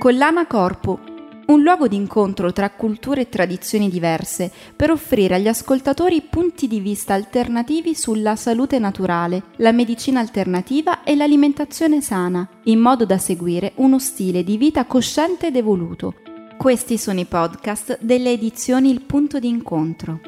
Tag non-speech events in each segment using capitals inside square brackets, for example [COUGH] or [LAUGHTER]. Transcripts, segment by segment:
Collana Corpo, un luogo di incontro tra culture e tradizioni diverse per offrire agli ascoltatori punti di vista alternativi sulla salute naturale, la medicina alternativa e l'alimentazione sana, in modo da seguire uno stile di vita cosciente ed evoluto. Questi sono i podcast delle edizioni Il punto di incontro.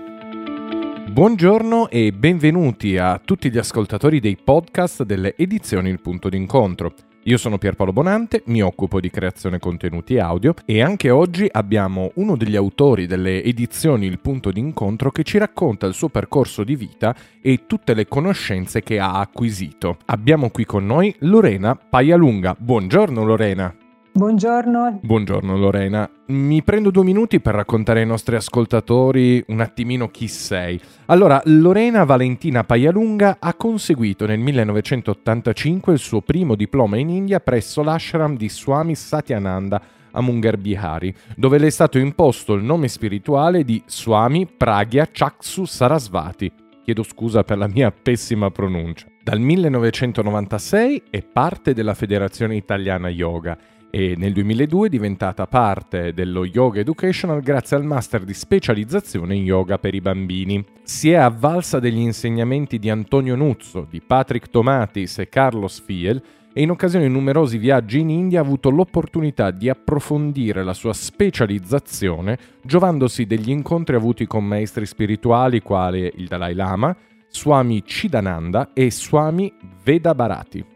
Buongiorno e benvenuti a tutti gli ascoltatori dei podcast delle edizioni Il punto d'incontro. Io sono Pierpaolo Bonante, mi occupo di creazione contenuti audio e anche oggi abbiamo uno degli autori delle edizioni Il punto d'incontro che ci racconta il suo percorso di vita e tutte le conoscenze che ha acquisito. Abbiamo qui con noi Lorena Paialunga. Buongiorno Lorena. Buongiorno. Buongiorno Lorena. Mi prendo due minuti per raccontare ai nostri ascoltatori un attimino chi sei. Allora, Lorena Valentina Paialunga ha conseguito nel 1985 il suo primo diploma in India presso l'ashram di Swami Satyananda a Mungar Bihari, dove le è stato imposto il nome spirituale di Swami Pragya Chaksu Sarasvati. Chiedo scusa per la mia pessima pronuncia. Dal 1996 è parte della Federazione Italiana Yoga e nel 2002 è diventata parte dello Yoga Educational grazie al master di specializzazione in yoga per i bambini. Si è avvalsa degli insegnamenti di Antonio Nuzzo, di Patrick Tomatis e Carlos Fiel e in occasione di numerosi viaggi in India ha avuto l'opportunità di approfondire la sua specializzazione giovandosi degli incontri avuti con maestri spirituali quali il Dalai Lama, Swami Chidananda e Swami Veda Bharati.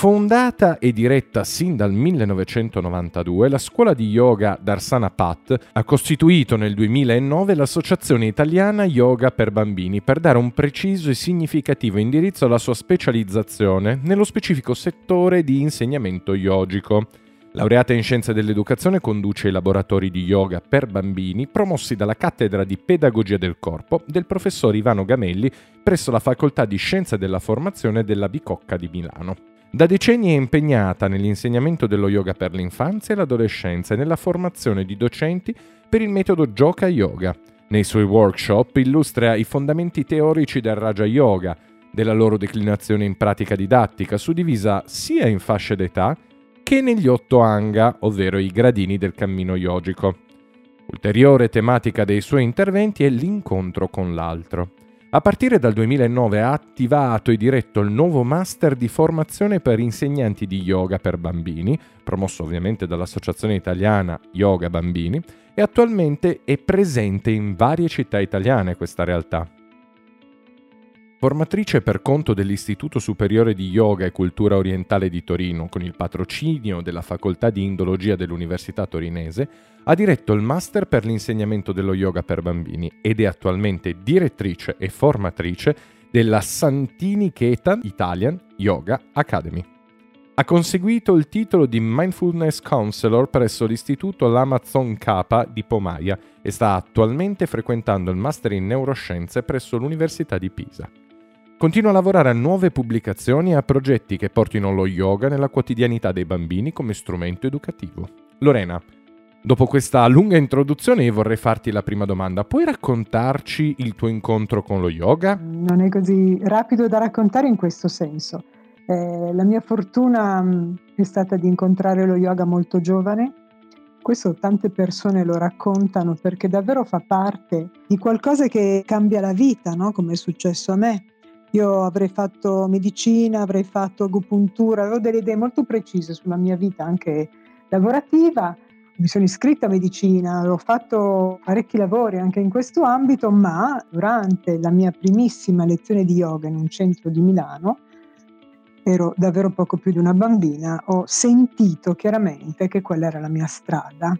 Fondata e diretta sin dal 1992, la scuola di yoga Darsana Pat ha costituito nel 2009 l'Associazione Italiana Yoga per Bambini per dare un preciso e significativo indirizzo alla sua specializzazione nello specifico settore di insegnamento yogico. Laureata in Scienze dell'Educazione, conduce i laboratori di yoga per bambini promossi dalla cattedra di Pedagogia del Corpo del professor Ivano Gamelli presso la Facoltà di Scienze della Formazione della Bicocca di Milano. Da decenni è impegnata nell'insegnamento dello yoga per l'infanzia e l'adolescenza e nella formazione di docenti per il metodo Joka Yoga. Nei suoi workshop illustra i fondamenti teorici del Raja Yoga, della loro declinazione in pratica didattica, suddivisa sia in fasce d'età che negli otto anga, ovvero i gradini del cammino yogico. Ulteriore tematica dei suoi interventi è l'incontro con l'altro. A partire dal 2009 ha attivato e diretto il nuovo master di formazione per insegnanti di yoga per bambini, promosso ovviamente dall'Associazione Italiana Yoga Bambini, e attualmente è presente in varie città italiane questa realtà. Formatrice per conto dell'Istituto Superiore di Yoga e Cultura Orientale di Torino, con il patrocinio della Facoltà di Indologia dell'Università Torinese, ha diretto il Master per l'insegnamento dello yoga per bambini ed è attualmente direttrice e formatrice della Santini Ketan Italian Yoga Academy. Ha conseguito il titolo di Mindfulness Counselor presso l'Istituto L'Amazon Kappa di Pomaia e sta attualmente frequentando il Master in Neuroscienze presso l'Università di Pisa. Continua a lavorare a nuove pubblicazioni e a progetti che portino lo yoga nella quotidianità dei bambini come strumento educativo. Lorena, dopo questa lunga introduzione io vorrei farti la prima domanda. Puoi raccontarci il tuo incontro con lo yoga? Non è così rapido da raccontare in questo senso. Eh, la mia fortuna è stata di incontrare lo yoga molto giovane. Questo tante persone lo raccontano perché davvero fa parte di qualcosa che cambia la vita, no? come è successo a me. Io avrei fatto medicina, avrei fatto agopuntura, avevo delle idee molto precise sulla mia vita anche lavorativa. Mi sono iscritta a medicina, ho fatto parecchi lavori anche in questo ambito, ma durante la mia primissima lezione di yoga in un centro di Milano, ero davvero poco più di una bambina, ho sentito chiaramente che quella era la mia strada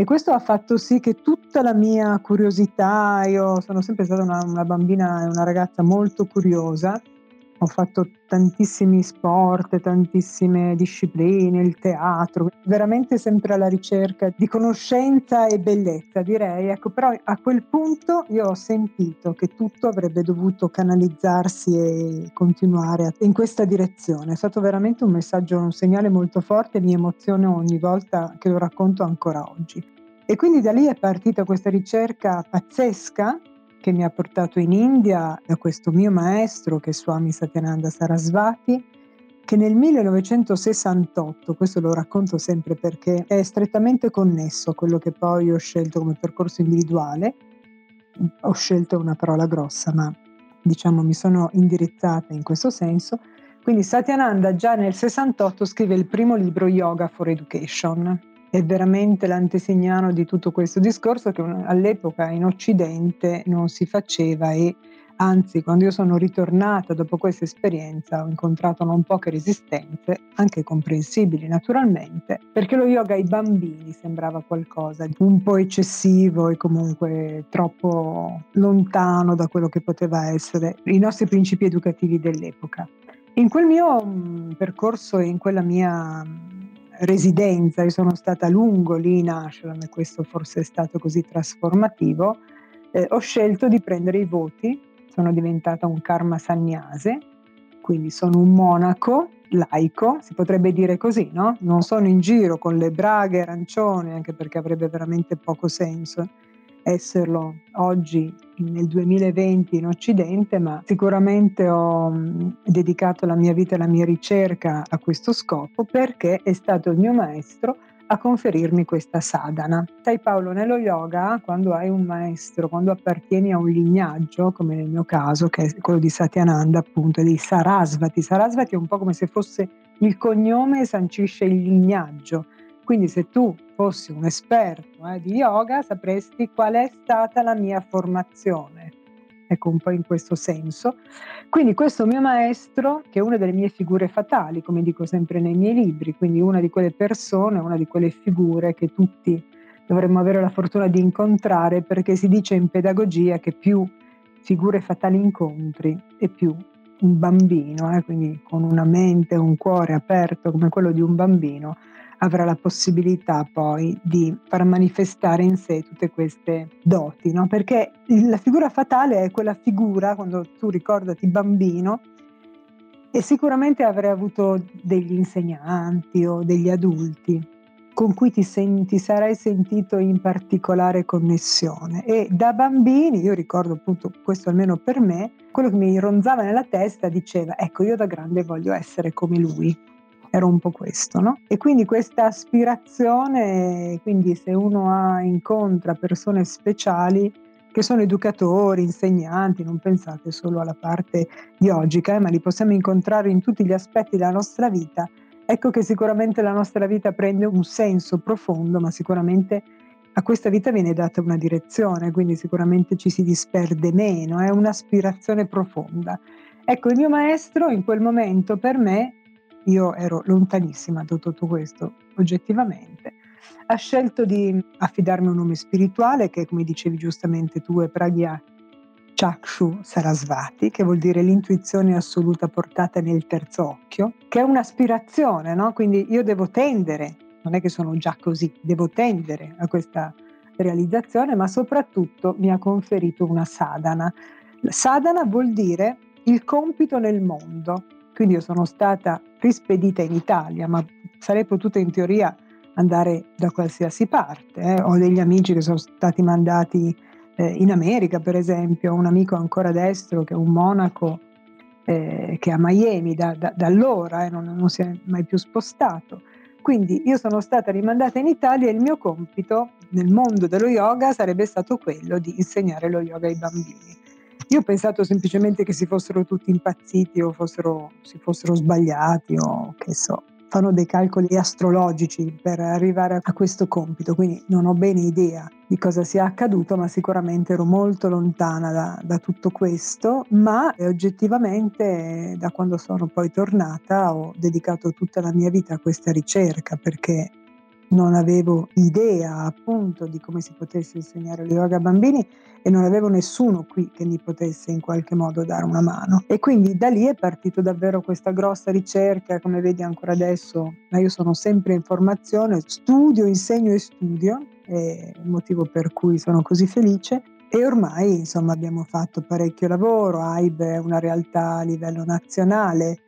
e questo ha fatto sì che tutta la mia curiosità, io sono sempre stata una, una bambina e una ragazza molto curiosa, ho fatto tantissimi sport, tantissime discipline, il teatro, veramente sempre alla ricerca di conoscenza e bellezza, direi. Ecco, però a quel punto io ho sentito che tutto avrebbe dovuto canalizzarsi e continuare in questa direzione. È stato veramente un messaggio, un segnale molto forte, mi emoziono ogni volta che lo racconto ancora oggi. E quindi da lì è partita questa ricerca pazzesca che mi ha portato in India da questo mio maestro che è Swami Satyananda Sarasvati che nel 1968, questo lo racconto sempre perché è strettamente connesso a quello che poi ho scelto come percorso individuale, ho scelto una parola grossa, ma diciamo mi sono indirizzata in questo senso. Quindi Satyananda già nel 68 scrive il primo libro Yoga for Education. È veramente l'antesignano di tutto questo discorso che all'epoca in Occidente non si faceva e Anzi, quando io sono ritornata dopo questa esperienza ho incontrato non poche resistenze, anche comprensibili naturalmente, perché lo yoga ai bambini sembrava qualcosa di un po' eccessivo e comunque troppo lontano da quello che poteva essere i nostri principi educativi dell'epoca. In quel mio percorso e in quella mia residenza, io sono stata a lungo lì in ashram e questo forse è stato così trasformativo, eh, ho scelto di prendere i voti sono diventata un karma sannyase, quindi sono un monaco laico, si potrebbe dire così, no? Non sono in giro con le braghe arancioni, anche perché avrebbe veramente poco senso esserlo oggi nel 2020 in Occidente, ma sicuramente ho mm, dedicato la mia vita e la mia ricerca a questo scopo perché è stato il mio maestro a conferirmi questa sadhana. Sai Paolo, nello yoga, quando hai un maestro, quando appartieni a un lignaggio, come nel mio caso, che è quello di Satyananda, appunto, di Sarasvati, Sarasvati è un po' come se fosse il cognome sancisce il lignaggio. Quindi se tu fossi un esperto eh, di yoga sapresti qual è stata la mia formazione ecco un po' in questo senso. Quindi questo mio maestro, che è una delle mie figure fatali, come dico sempre nei miei libri, quindi una di quelle persone, una di quelle figure che tutti dovremmo avere la fortuna di incontrare, perché si dice in pedagogia che più figure fatali incontri e più un bambino, eh, quindi con una mente, un cuore aperto come quello di un bambino, avrà la possibilità poi di far manifestare in sé tutte queste doti, no? perché la figura fatale è quella figura, quando tu ricordati bambino, e sicuramente avrai avuto degli insegnanti o degli adulti con cui ti, senti, sarai sentito in particolare connessione. E da bambini, io ricordo appunto questo almeno per me, quello che mi ronzava nella testa diceva, ecco io da grande voglio essere come lui era un po' questo, no? E quindi questa aspirazione, quindi se uno ha, incontra persone speciali che sono educatori, insegnanti, non pensate solo alla parte yogica, eh, ma li possiamo incontrare in tutti gli aspetti della nostra vita, ecco che sicuramente la nostra vita prende un senso profondo, ma sicuramente a questa vita viene data una direzione, quindi sicuramente ci si disperde meno, è un'aspirazione profonda. Ecco, il mio maestro in quel momento per me io ero lontanissima da tutto questo, oggettivamente. Ha scelto di affidarmi un nome spirituale che, come dicevi giustamente tu, è Pragya Chakshu Sarasvati, che vuol dire l'intuizione assoluta portata nel terzo occhio, che è un'aspirazione, no? Quindi io devo tendere, non è che sono già così, devo tendere a questa realizzazione, ma soprattutto mi ha conferito una sadhana. Sadhana vuol dire il compito nel mondo, quindi io sono stata rispedita in Italia, ma sarei potuta in teoria andare da qualsiasi parte. Eh. Ho degli amici che sono stati mandati eh, in America, per esempio, un amico ancora destro che è un monaco eh, che è a Miami da, da, da allora eh, non, non si è mai più spostato. Quindi io sono stata rimandata in Italia e il mio compito nel mondo dello yoga sarebbe stato quello di insegnare lo yoga ai bambini. Io ho pensato semplicemente che si fossero tutti impazziti o fossero, si fossero sbagliati o che so, fanno dei calcoli astrologici per arrivare a questo compito, quindi non ho bene idea di cosa sia accaduto, ma sicuramente ero molto lontana da, da, tutto questo, ma oggettivamente da quando sono poi tornata ho dedicato tutta la mia vita a questa ricerca perché non avevo idea appunto di come si potesse insegnare lo yoga a bambini e non avevo nessuno qui che mi potesse in qualche modo dare una mano. E quindi da lì è partito davvero questa grossa ricerca, come vedi ancora adesso, ma io sono sempre in formazione, studio, insegno e studio, è il motivo per cui sono così felice. E ormai insomma abbiamo fatto parecchio lavoro, AIB è una realtà a livello nazionale,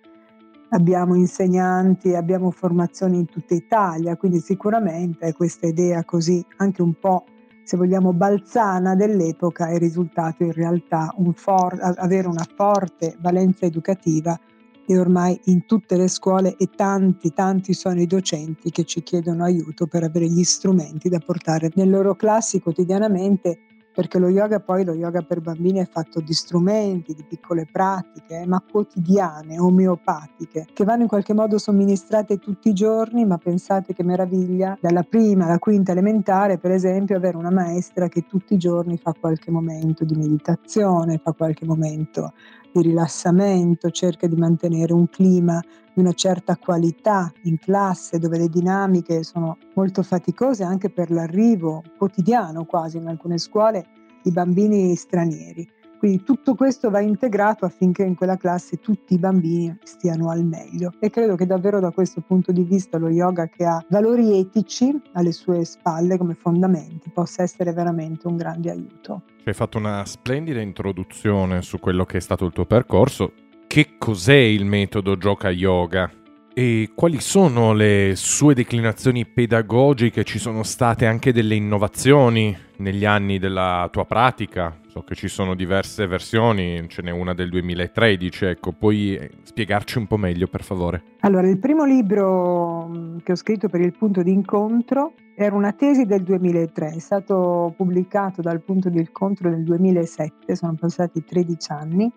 abbiamo insegnanti, abbiamo formazioni in tutta Italia, quindi sicuramente questa idea così anche un po' se vogliamo balzana dell'epoca è risultato in realtà un for- avere una forte valenza educativa e ormai in tutte le scuole e tanti tanti sono i docenti che ci chiedono aiuto per avere gli strumenti da portare nelle loro classi quotidianamente perché lo yoga poi, lo yoga per bambini è fatto di strumenti, di piccole pratiche, ma quotidiane, omeopatiche, che vanno in qualche modo somministrate tutti i giorni, ma pensate che meraviglia, dalla prima alla quinta elementare, per esempio, avere una maestra che tutti i giorni fa qualche momento di meditazione, fa qualche momento di rilassamento, cerca di mantenere un clima di una certa qualità in classe dove le dinamiche sono molto faticose anche per l'arrivo quotidiano quasi in alcune scuole di bambini stranieri. Quindi tutto questo va integrato affinché in quella classe tutti i bambini stiano al meglio e credo che davvero da questo punto di vista lo yoga che ha valori etici alle sue spalle come fondamenti possa essere veramente un grande aiuto. Hai fatto una splendida introduzione su quello che è stato il tuo percorso. Che cos'è il metodo Gioca Yoga? E quali sono le sue declinazioni pedagogiche? Ci sono state anche delle innovazioni negli anni della tua pratica? So che ci sono diverse versioni, ce n'è una del 2013, ecco, puoi eh, spiegarci un po' meglio per favore? Allora, il primo libro mm, che ho scritto per il punto di incontro era una tesi del 2003, è stato pubblicato dal punto di incontro nel 2007, sono passati 13 anni.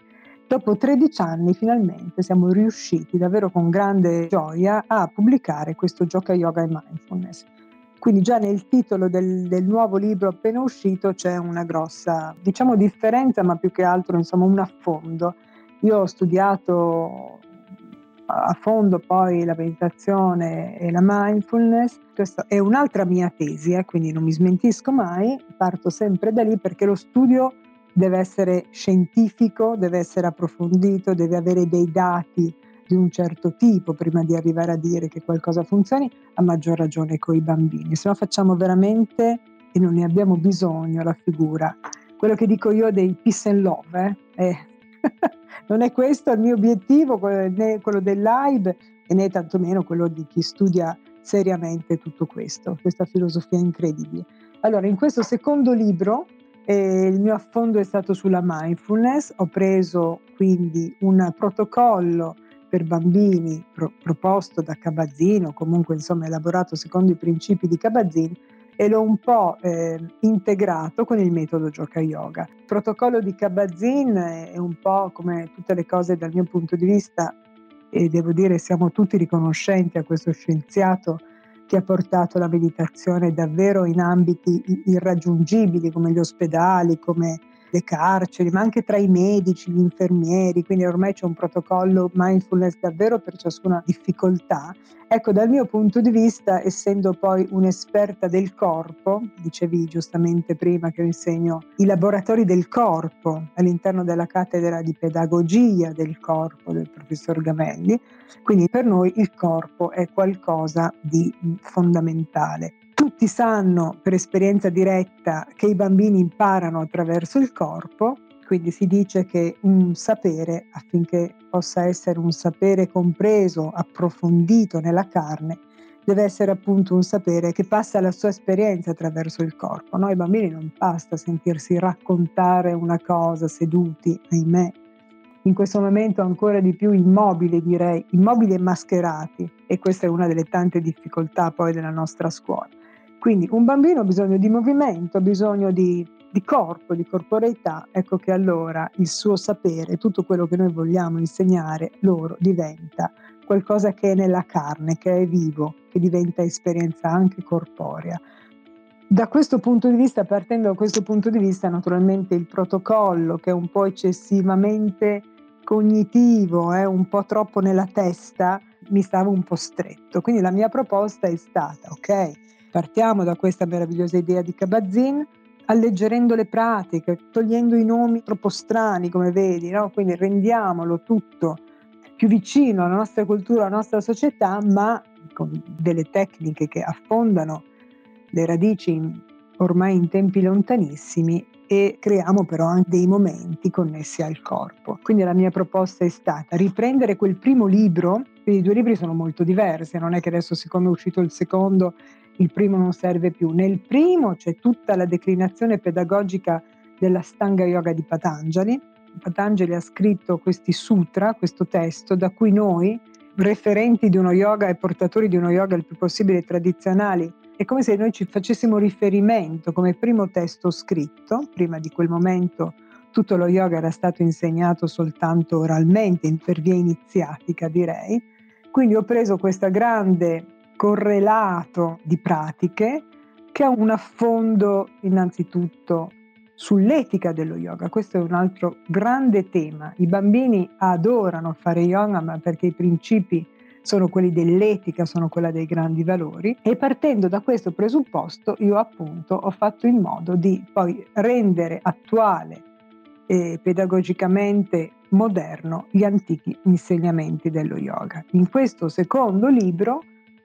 Dopo 13 anni finalmente siamo riusciti davvero con grande gioia a pubblicare questo Gioca Yoga e Mindfulness quindi già nel titolo del, del, nuovo libro appena uscito c'è una grossa, diciamo, differenza, ma più che altro, insomma, un affondo. Io ho studiato a fondo poi la meditazione e la mindfulness. Questa è un'altra mia tesi, eh, quindi non mi smentisco mai, parto sempre da lì perché lo studio deve essere scientifico, deve essere approfondito, deve avere dei dati di un certo tipo prima di arrivare a dire che qualcosa funzioni, a maggior ragione con i bambini. Se no facciamo veramente, e non ne abbiamo bisogno, la figura. Quello che dico io dei peace and love, eh, eh [LAUGHS] non è questo il mio obiettivo, né quello del live e né tantomeno quello di chi studia seriamente tutto questo, questa filosofia incredibile. Allora, in questo secondo libro eh, il mio affondo è stato sulla mindfulness, ho preso quindi un protocollo per bambini pro, proposto da Kabat-Zinn o comunque insomma elaborato secondo i principi di Kabat-Zinn e l'ho un po' eh, integrato con il metodo Gioca Yoga. Il protocollo di Kabat-Zinn è un po' come tutte le cose dal mio punto di vista e devo dire siamo tutti riconoscenti a questo scienziato che ha portato la meditazione davvero in ambiti irraggiungibili come gli ospedali, come le carceri, ma anche tra i medici, gli infermieri, quindi ormai c'è un protocollo mindfulness davvero per ciascuna difficoltà. Ecco, dal mio punto di vista, essendo poi un'esperta del corpo, dicevi giustamente prima che io insegno i laboratori del corpo all'interno della cattedra di pedagogia del corpo del professor Gavelli, quindi per noi il corpo è qualcosa di fondamentale. Tutti sanno per esperienza diretta che i bambini imparano attraverso il corpo, quindi si dice che un sapere, affinché possa essere un sapere compreso, approfondito nella carne, deve essere appunto un sapere che passa la sua esperienza attraverso il corpo. No? Ai bambini non basta sentirsi raccontare una cosa seduti, ahimè, in questo momento ancora di più immobili, direi, immobili e mascherati, e questa è una delle tante difficoltà poi della nostra scuola. Quindi un bambino ha bisogno di movimento, ha bisogno di, di corpo, di corporeità, ecco che allora il suo sapere, tutto quello che noi vogliamo insegnare loro diventa qualcosa che è nella carne, che è vivo, che diventa esperienza anche corporea. Da questo punto di vista, partendo da questo punto di vista, naturalmente il protocollo che è un po' eccessivamente cognitivo, è un po' troppo nella testa, mi stava un po' stretto. Quindi la mia proposta è stata, ok, Partiamo da questa meravigliosa idea di Kabat-Zinn, alleggerendo le pratiche, togliendo i nomi troppo strani, come vedi, no? quindi rendiamolo tutto più vicino alla nostra cultura, alla nostra società, ma con delle tecniche che affondano le radici ormai in tempi lontanissimi e creiamo però anche dei momenti connessi al corpo. Quindi la mia proposta è stata riprendere quel primo libro, quindi i due libri sono molto diversi, non è che adesso siccome è uscito il secondo il primo non serve più. Nel primo c'è tutta la declinazione pedagogica della Stanga Yoga di Patanjali, Patanjali ha scritto questi sutra, questo testo, da cui noi, referenti di uno yoga e portatori di uno yoga il più possibile tradizionali, è come se noi ci facessimo riferimento come primo testo scritto, prima di quel momento tutto lo yoga era stato insegnato soltanto oralmente, per via iniziatica direi. Quindi ho preso questo grande correlato di pratiche che ha un affondo innanzitutto sull'etica dello yoga. Questo è un altro grande tema. I bambini adorano fare yoga ma perché i principi sono quelli dell'etica, sono quelli dei grandi valori e partendo da questo presupposto io appunto ho fatto in modo di poi rendere attuale e pedagogicamente moderno gli antichi insegnamenti dello yoga. In questo secondo libro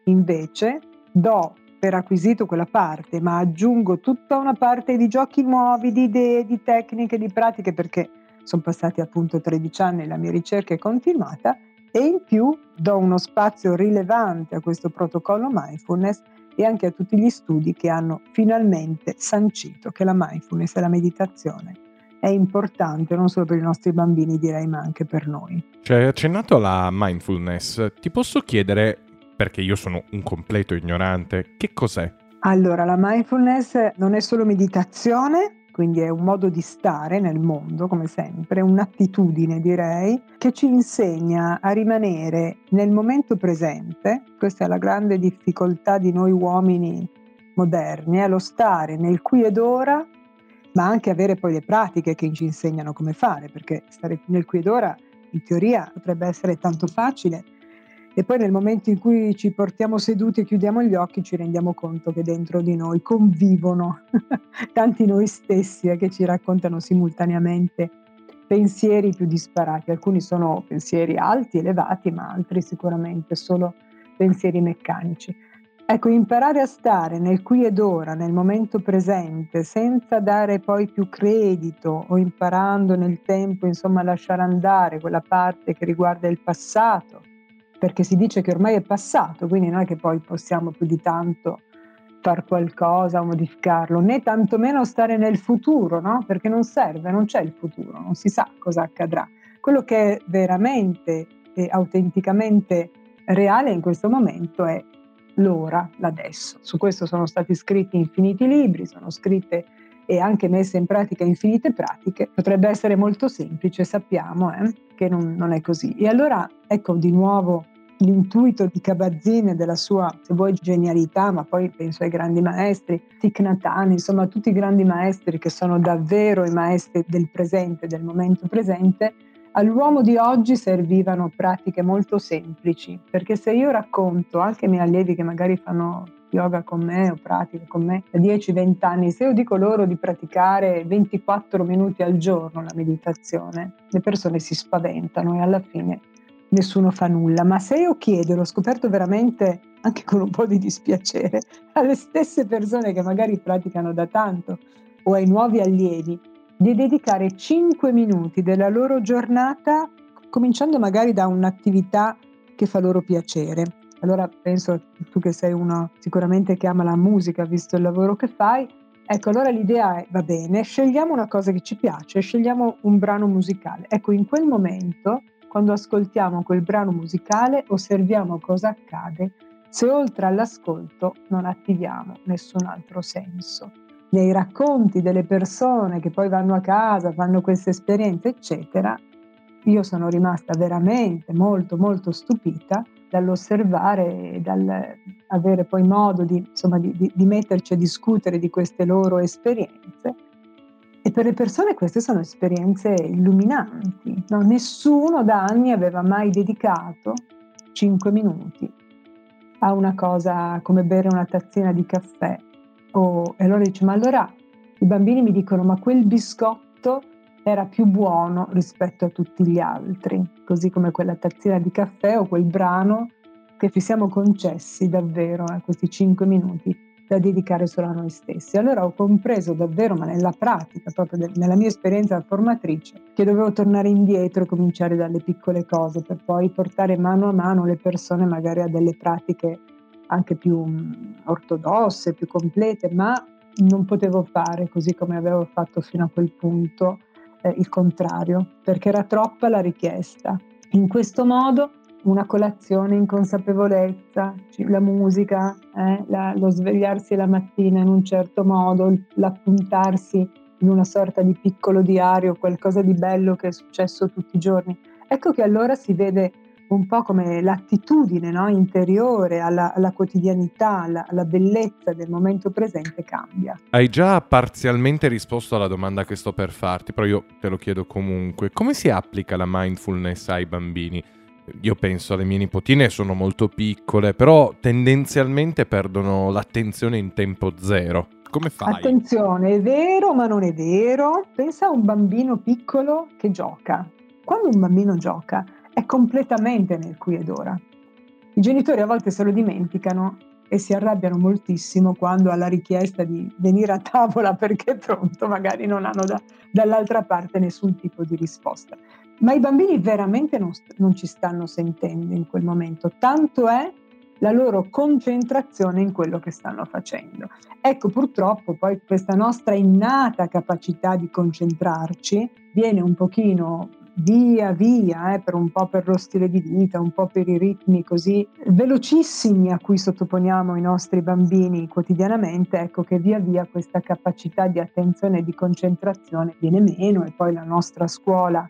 invece do per acquisito quella parte, ma aggiungo tutta una parte di giochi nuovi, di idee, di tecniche, di pratiche, perché sono passati appunto 13 anni e la mia ricerca è continuata, e in più do uno spazio rilevante a questo protocollo mindfulness e anche a tutti gli studi che hanno finalmente sancito che la mindfulness e la meditazione è importante non solo per i nostri bambini, direi, ma anche per noi. Cioè, accennato alla mindfulness, ti posso chiedere perché io sono un completo ignorante, che cos'è? Allora, la mindfulness non è solo meditazione, quindi è un modo di stare nel mondo, come sempre, un'attitudine direi, che ci insegna a rimanere nel momento presente, questa è la grande difficoltà di noi uomini moderni, è lo stare nel qui ed ora, ma anche avere poi le pratiche che ci insegnano come fare, perché stare nel qui ed ora in teoria potrebbe essere tanto facile, e poi nel momento in cui ci portiamo seduti e chiudiamo gli occhi ci rendiamo conto che dentro di noi convivono [LAUGHS] tanti noi stessi eh, che ci raccontano simultaneamente pensieri più disparati. Alcuni sono pensieri alti, elevati, ma altri sicuramente solo pensieri meccanici. Ecco, imparare a stare nel qui ed ora, nel momento presente, senza dare poi più credito o imparando nel tempo, insomma, a lasciare andare quella parte che riguarda il passato perché si dice che ormai è passato, quindi non è che poi possiamo più di tanto far qualcosa modificarlo, né tantomeno stare nel futuro, no? perché non serve, non c'è il futuro, non si sa cosa accadrà. Quello che è veramente e autenticamente reale in questo momento è l'ora, l'adesso. Su questo sono stati scritti infiniti libri, sono scritte e anche messe in pratica infinite pratiche, potrebbe essere molto semplice, sappiamo eh, che non, non, è così. E allora ecco di nuovo l'intuito di Kabat-Zinn e della sua, se vuoi, genialità, ma poi penso ai grandi maestri, Hanh, insomma tutti i grandi maestri che sono davvero i maestri del presente, del momento presente, all'uomo di oggi servivano pratiche molto semplici, perché se io racconto anche ai miei allievi che magari fanno yoga con me o pratica con me da 10-20 anni, se io dico loro di praticare 24 minuti al giorno la meditazione, le persone si spaventano e alla fine nessuno fa nulla. Ma se io chiedo, l'ho scoperto veramente anche con un po' di dispiacere, alle stesse persone che magari praticano da tanto o ai nuovi allievi, di dedicare 5 minuti della loro giornata, cominciando magari da un'attività che fa loro piacere. Allora penso, tu che sei uno sicuramente che ama la musica, visto il lavoro che fai, ecco, allora l'idea è, va bene, scegliamo una cosa che ci piace, scegliamo un brano musicale. Ecco, in quel momento, quando ascoltiamo quel brano musicale, osserviamo cosa accade se oltre all'ascolto non attiviamo nessun altro senso. Nei racconti delle persone che poi vanno a casa, fanno queste esperienze, eccetera, io sono rimasta veramente molto, molto stupita dall'osservare e dall'avere poi modo di, insomma, di, di, di metterci a discutere di queste loro esperienze. E per le persone queste sono esperienze illuminanti. No? Nessuno da anni aveva mai dedicato 5 minuti a una cosa come bere una tazzina di caffè. O, e allora dice, ma allora i bambini mi dicono, ma quel biscotto era più buono rispetto a tutti gli altri, così come quella tazzina di caffè o quel brano che ci siamo concessi davvero a eh, questi cinque minuti da dedicare solo a noi stessi. Allora ho compreso davvero, ma nella pratica, proprio nella mia esperienza formatrice, che dovevo tornare indietro e cominciare dalle piccole cose per poi portare mano a mano le persone magari a delle pratiche anche più mm, ortodosse, più complete, ma non potevo fare così come avevo fatto fino a quel punto eh, il contrario, perché era troppa la richiesta. In questo modo una colazione in consapevolezza, la musica, eh, la, lo svegliarsi la mattina in un certo modo, l'appuntarsi in una sorta di piccolo diario, qualcosa di bello che è successo tutti i giorni. Ecco che allora si vede un po' come l'attitudine no? interiore alla, alla quotidianità, alla, alla, bellezza del momento presente cambia. Hai già parzialmente risposto alla domanda che sto per farti, però io te lo chiedo comunque. Come si applica la mindfulness ai bambini? Io penso alle mie nipotine, sono molto piccole, però tendenzialmente perdono l'attenzione in tempo zero. Come fai? Attenzione, è vero ma non è vero. Pensa a un bambino piccolo che gioca. Quando un bambino gioca, è completamente nel qui ed ora. I genitori a volte se lo dimenticano e si arrabbiano moltissimo quando alla richiesta di venire a tavola perché è pronto magari non hanno da, dall'altra parte nessun tipo di risposta. Ma i bambini veramente non, non ci stanno sentendo in quel momento, tanto è la loro concentrazione in quello che stanno facendo. Ecco, purtroppo poi questa nostra innata capacità di concentrarci viene un pochino via via, eh, per un po' per lo stile di vita, un po' per i ritmi così velocissimi a cui sottoponiamo i nostri bambini quotidianamente, ecco che via via questa capacità di attenzione e di concentrazione viene meno e poi la nostra scuola,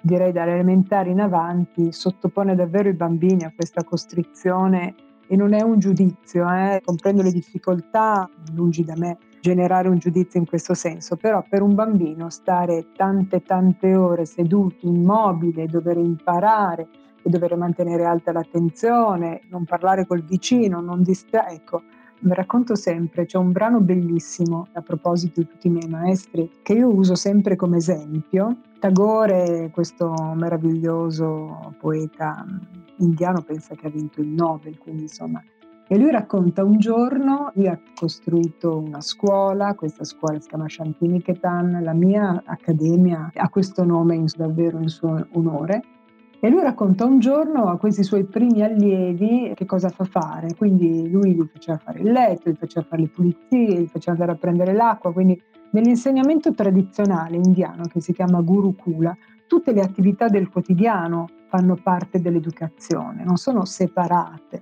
direi dalle elementari in avanti, sottopone davvero i bambini a questa costrizione e non è un giudizio, eh, comprendo le difficoltà, lungi da me generare un giudizio in questo senso, però per un bambino stare tante tante ore seduto, immobile, dover imparare e dover mantenere alta l'attenzione, non parlare col vicino, non distrarre, ecco, mi racconto sempre, c'è un brano bellissimo a proposito di tutti i miei maestri che io uso sempre come esempio. Tagore, questo meraviglioso poeta indiano, pensa che ha vinto il Nobel, quindi insomma e lui racconta un giorno, lui ha costruito una scuola, questa scuola si chiama Shantiniketan, la mia accademia ha questo nome in, davvero in suo onore. E lui racconta un giorno a questi suoi primi allievi che cosa fa fare. Quindi lui gli faceva fare il letto, gli faceva fare le pulizie, gli faceva andare a prendere l'acqua. Quindi nell'insegnamento tradizionale indiano che si chiama Gurukula, tutte le attività del quotidiano fanno parte dell'educazione, non sono separate.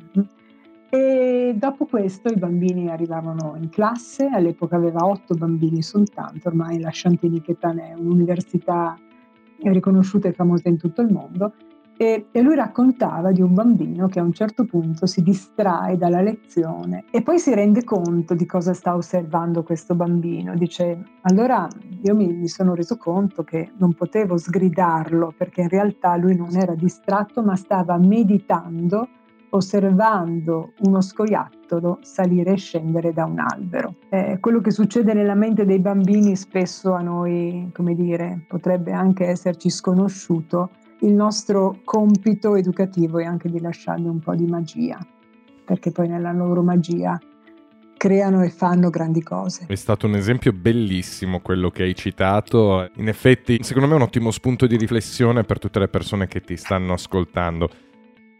E dopo questo i bambini arrivavano in classe, all'epoca aveva otto bambini soltanto, ormai la Chantilly-Chetan è un'università riconosciuta e famosa in tutto il mondo, e, e, lui raccontava di un bambino che a un certo punto si distrae dalla lezione e poi si rende conto di cosa sta osservando questo bambino. Dice, allora io mi, mi sono reso conto che non potevo sgridarlo perché in realtà lui non era distratto ma stava meditando osservando uno scoiattolo salire e scendere da un albero. Eh, quello che succede nella mente dei bambini spesso a noi, come dire, potrebbe anche esserci sconosciuto. Il nostro compito educativo è anche di lasciargli un po' di magia, perché poi nella loro magia creano e fanno grandi cose. È stato un esempio bellissimo quello che hai citato. In effetti, secondo me è un ottimo spunto di riflessione per tutte le persone che ti stanno ascoltando.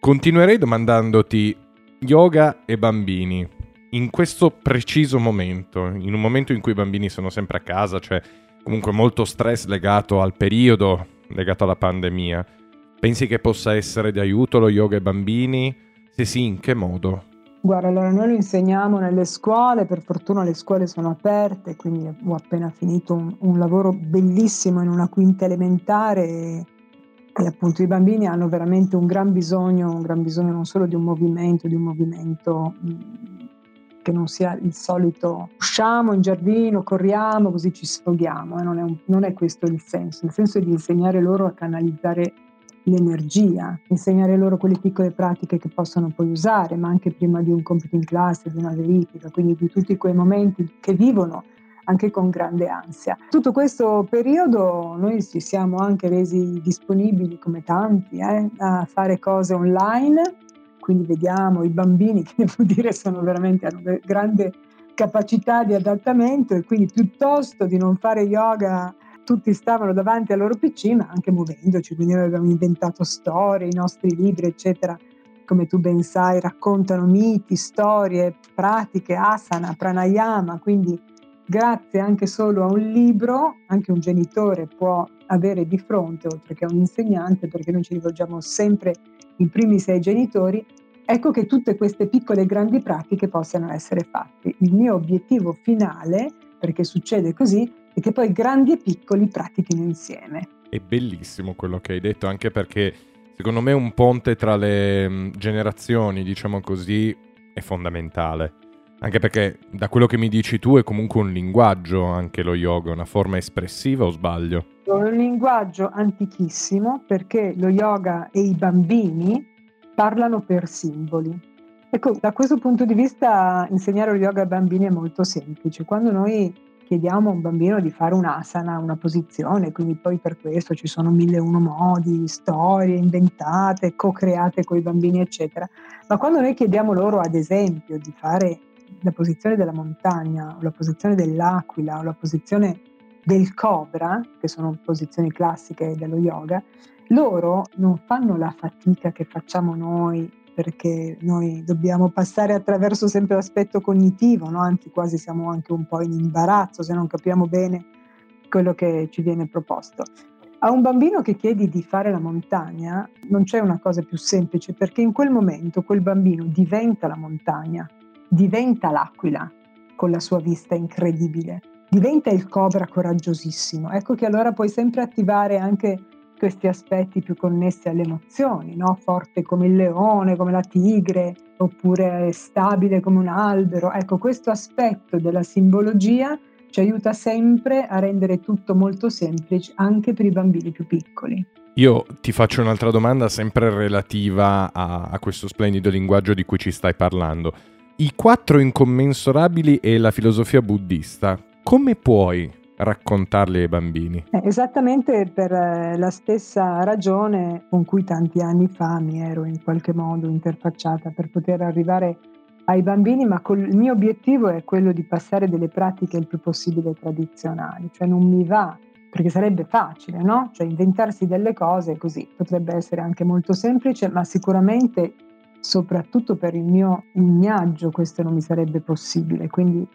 Continuerei domandandoti yoga e bambini. In questo preciso momento, in un momento in cui i bambini sono sempre a casa, cioè comunque molto stress legato al periodo, legato alla pandemia, pensi che possa essere di aiuto lo yoga ai bambini? Se sì, in che modo? Guarda, allora noi lo insegniamo nelle scuole, per fortuna le scuole sono aperte, quindi ho appena finito un, un lavoro bellissimo in una quinta elementare e appunto i bambini hanno veramente un gran bisogno, un gran bisogno non solo di un movimento, di un movimento mh, che non sia il solito usciamo in giardino, corriamo, così ci sfoghiamo, eh? non, è un, non è questo il senso, il senso è di insegnare loro a canalizzare l'energia, insegnare loro quelle piccole pratiche che possono poi usare, ma anche prima di un compito in classe, di una verifica, quindi di tutti quei momenti che vivono anche con grande ansia. Tutto questo periodo noi ci siamo anche resi disponibili come tanti eh, a fare cose online, quindi vediamo i bambini [LAUGHS] che devo dire sono veramente hanno grande capacità di adattamento e quindi piuttosto di non fare yoga tutti stavano davanti al loro PC ma anche muovendoci, quindi noi abbiamo inventato storie, i nostri libri eccetera. Come tu ben sai, raccontano miti, storie, pratiche, asana, pranayama, quindi grazie anche solo a un libro, anche un genitore può avere di fronte, oltre che un insegnante, perché noi ci rivolgiamo sempre in primis ai genitori, ecco che tutte queste piccole e grandi pratiche possano essere fatte. Il mio obiettivo finale, perché succede così, è che poi grandi e piccoli pratichino insieme. È bellissimo quello che hai detto, anche perché secondo me un ponte tra le generazioni, diciamo così, è fondamentale. Anche perché da quello che mi dici tu è comunque un linguaggio anche lo yoga, una forma espressiva o sbaglio? È un linguaggio antichissimo perché lo yoga e i bambini parlano per simboli. Ecco, da questo punto di vista insegnare lo yoga ai bambini è molto semplice. Quando noi chiediamo a un bambino di fare un'asana, una posizione, quindi poi per questo ci sono mille e uno modi, storie inventate, co-create con i bambini, eccetera. Ma quando noi chiediamo loro, ad esempio, di fare la posizione della montagna, o la posizione dell'aquila, o la posizione del cobra, che sono posizioni classiche dello yoga, loro non fanno la fatica che facciamo noi perché noi dobbiamo passare attraverso sempre l'aspetto cognitivo, no? anzi quasi siamo anche un po' in imbarazzo se non capiamo bene quello che ci viene proposto. A un bambino che chiedi di fare la montagna non c'è una cosa più semplice perché in quel momento quel bambino diventa la montagna, diventa l'aquila con la sua vista incredibile, diventa il cobra coraggiosissimo. Ecco che allora puoi sempre attivare anche questi aspetti più connessi alle emozioni, no? forte come il leone, come la tigre, oppure stabile come un albero. Ecco, questo aspetto della simbologia ci aiuta sempre a rendere tutto molto semplice anche per i bambini più piccoli. Io ti faccio un'altra domanda sempre relativa a, a questo splendido linguaggio di cui ci stai parlando. I quattro incommensurabili e la filosofia buddista, come puoi raccontarli ai bambini? Eh, esattamente per eh, la stessa ragione con cui tanti anni fa mi ero in qualche modo interfacciata per poter arrivare ai bambini, ma col, il mio obiettivo è quello di passare delle pratiche il più possibile tradizionali, cioè non mi va perché sarebbe facile, no? Cioè inventarsi delle cose così potrebbe essere anche molto semplice, ma sicuramente soprattutto per il mio ignaggio questo non mi sarebbe possibile. Quindi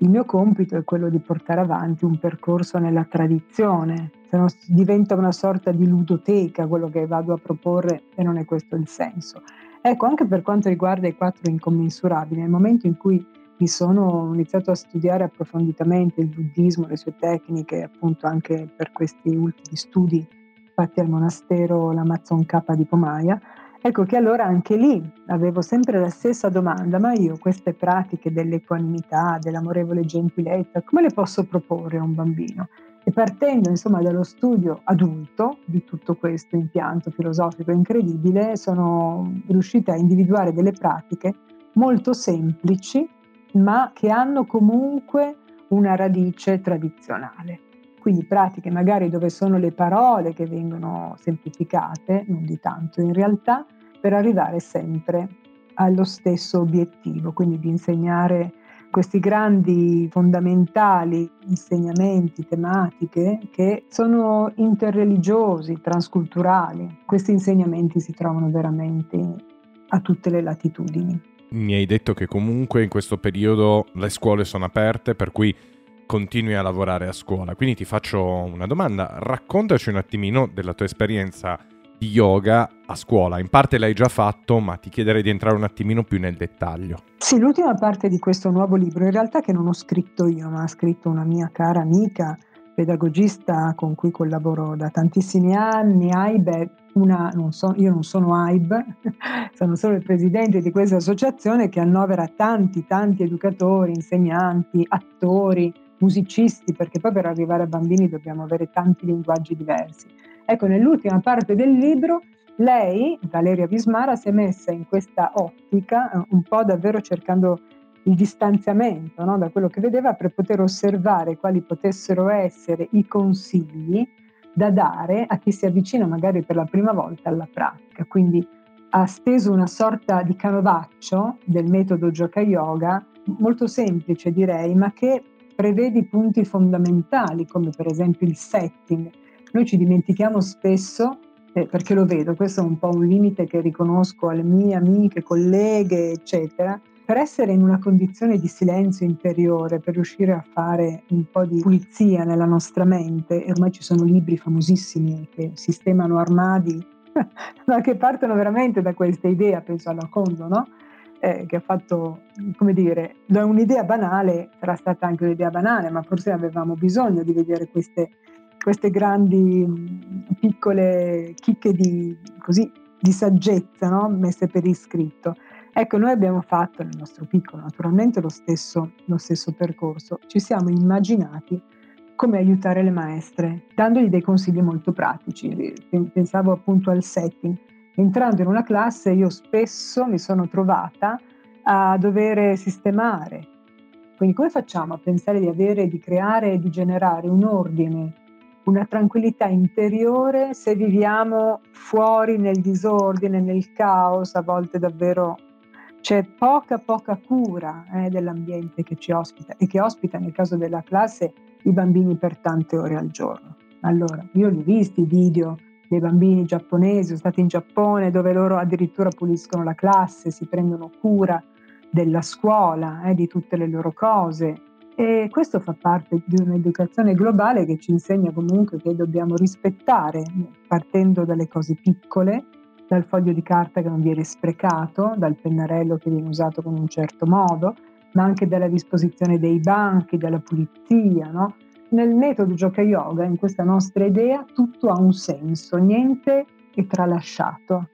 il mio compito è quello di portare avanti un percorso nella tradizione, se no diventa una sorta di ludoteca quello che vado a proporre e non è questo il senso. Ecco, anche per quanto riguarda i quattro incommensurabili, nel momento in cui mi sono iniziato a studiare approfonditamente il buddismo, le sue tecniche, appunto anche per questi ultimi studi fatti al monastero l'Amazon K di Pomaya, Ecco che allora anche lì avevo sempre la stessa domanda, ma io queste pratiche dell'equanimità, dell'amorevole gentilezza, come le posso proporre a un bambino? E partendo insomma dallo studio adulto di tutto questo impianto filosofico incredibile, sono riuscita a individuare delle pratiche molto semplici, ma che hanno comunque una radice tradizionale. Quindi pratiche magari dove sono le parole che vengono semplificate, non di tanto in realtà, per arrivare sempre allo stesso obiettivo, quindi di insegnare questi grandi fondamentali insegnamenti, tematiche che sono interreligiosi, transculturali. Questi insegnamenti si trovano veramente a tutte le latitudini. Mi hai detto che comunque in questo periodo le scuole sono aperte, per cui continui a lavorare a scuola. Quindi ti faccio una domanda, raccontaci un attimino della tua esperienza di yoga a scuola. In parte l'hai già fatto, ma ti chiederei di entrare un attimino più nel dettaglio. Sì, l'ultima parte di questo nuovo libro, in realtà che non ho scritto io, ma ha scritto una mia cara amica, pedagogista con cui collaboro da tantissimi anni, AIB, una, non so, io non sono AIB, [LAUGHS] sono solo il presidente di questa associazione che annovera tanti, tanti educatori, insegnanti, attori, musicisti, perché poi per arrivare a bambini dobbiamo avere tanti linguaggi diversi. Ecco, nell'ultima parte del libro lei, Valeria Vismara, si è messa in questa ottica, eh, un po' davvero cercando il distanziamento no, da quello che vedeva per poter osservare quali potessero essere i consigli da dare a chi si avvicina magari per la prima volta alla pratica. Quindi ha steso una sorta di canovaccio del metodo Gioca Yoga, molto semplice direi, ma che prevede i punti fondamentali, come per esempio il setting. Noi ci dimentichiamo spesso, eh, perché lo vedo, questo è un po' un limite che riconosco alle mie amiche, colleghe, eccetera, per essere in una condizione di silenzio interiore, per riuscire a fare un po' di pulizia nella nostra mente, e ormai ci sono libri famosissimi che sistemano armadi, [LAUGHS] ma che partono veramente da questa idea, penso alla Condo, no? Eh, che ha fatto, come dire, da un'idea banale, sarà stata anche un'idea banale, ma forse avevamo bisogno di vedere queste, queste grandi piccole chicche di, così, di saggezza no? messe per iscritto. Ecco, noi abbiamo fatto nel nostro piccolo naturalmente lo stesso, lo stesso percorso, ci siamo immaginati come aiutare le maestre, dandogli dei consigli molto pratici. Pensavo appunto al setting entrando in una classe io spesso mi sono trovata a dover sistemare. Quindi come facciamo a pensare di avere, di creare e di generare un ordine, una tranquillità interiore se viviamo fuori nel disordine, nel caos, a volte davvero c'è poca poca cura eh, dell'ambiente che ci ospita e che ospita nel caso della classe i bambini per tante ore al giorno. Allora, io li ho visti i video dei bambini giapponesi, sono stati in Giappone dove loro addirittura puliscono la classe, si prendono cura della scuola, eh, di tutte le loro cose. E questo fa parte di un'educazione globale che ci insegna comunque che dobbiamo rispettare, partendo dalle cose piccole, dal foglio di carta che non viene sprecato, dal pennarello che viene usato con un certo modo, ma anche dalla disposizione dei banchi, dalla pulizia, no? Nel metodo Gioca Yoga, in questa nostra idea, tutto ha un senso, niente è tralasciato.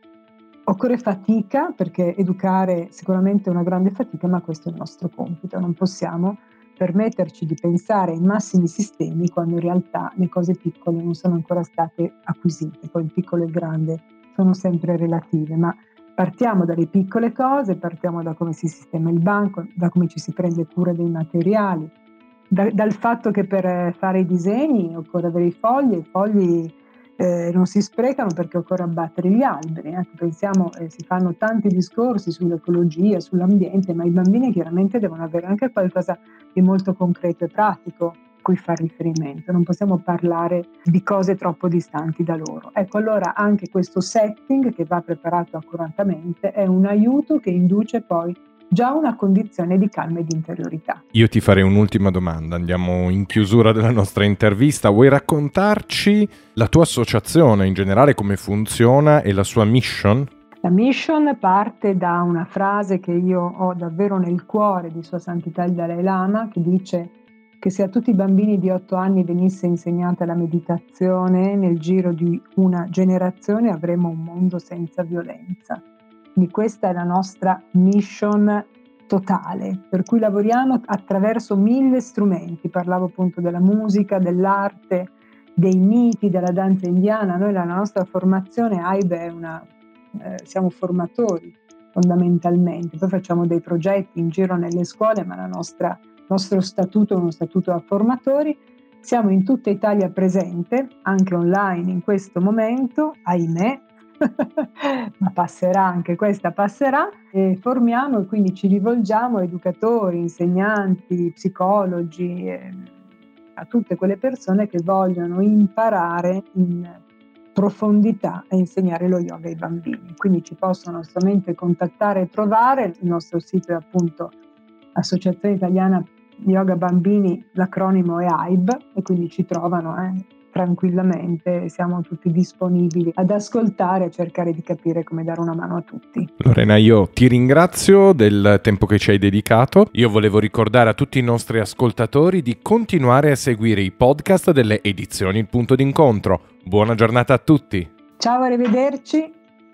Occorre fatica perché educare sicuramente è una grande fatica, ma questo è il nostro compito. Non possiamo permetterci di pensare in massimi sistemi quando in realtà le cose piccole non sono ancora state acquisite. Poi il piccolo e il grande sono sempre relative, ma partiamo dalle piccole cose, partiamo da come si sistema il banco, da come ci si prende cura dei materiali, da, dal fatto che per eh, fare i disegni occorre avere i fogli, i fogli eh, non si sprecano perché occorre abbattere gli alberi. Eh. Pensiamo, eh, si fanno tanti discorsi sull'ecologia, sull'ambiente, ma i bambini chiaramente devono avere anche qualcosa di molto concreto e pratico cui fare riferimento. Non possiamo parlare di cose troppo distanti da loro. Ecco, allora anche questo setting che va preparato accuratamente è un aiuto che induce poi già una condizione di calma e di interiorità. Io ti farei un'ultima domanda, andiamo in chiusura della nostra intervista. Vuoi raccontarci la tua associazione in generale, come funziona e la sua mission? La mission parte da una frase che io ho davvero nel cuore di Sua Santità il Dalai Lama, che dice che se a tutti i bambini di 8 anni venisse insegnata la meditazione nel giro di una generazione avremo un mondo senza violenza. Quindi questa è la nostra mission totale, per cui lavoriamo attraverso mille strumenti, parlavo appunto della musica, dell'arte, dei miti, della danza indiana, noi la nostra formazione AIBE è una, eh, siamo formatori fondamentalmente, poi facciamo dei progetti in giro nelle scuole, ma il nostro statuto è uno statuto a formatori, siamo in tutta Italia presente, anche online in questo momento, ahimè, ma passerà anche questa passerà. E formiamo e quindi ci rivolgiamo a educatori, insegnanti, psicologi, eh, a tutte quelle persone che vogliono imparare in profondità a insegnare lo yoga ai bambini. Quindi ci possono solamente contattare e trovare, il nostro sito è appunto Associazione Italiana Yoga Bambini, l'acronimo è AIB e quindi ci trovano eh, tranquillamente, siamo tutti disponibili ad ascoltare e cercare di capire come dare una mano a tutti. Lorena, io ti ringrazio del tempo che ci hai dedicato. Io volevo ricordare a tutti i nostri ascoltatori di continuare a seguire i podcast delle edizioni Il punto d'incontro. Buona giornata a tutti. Ciao, arrivederci.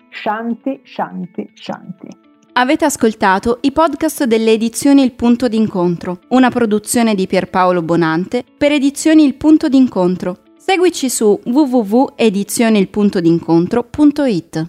Shanti, shanti, shanti. Avete ascoltato i podcast delle edizioni Il Punto d'Incontro, una produzione di Pierpaolo Bonante per edizioni Il Punto d'Incontro. Seguici su www.edizionilpuntodincontro.it.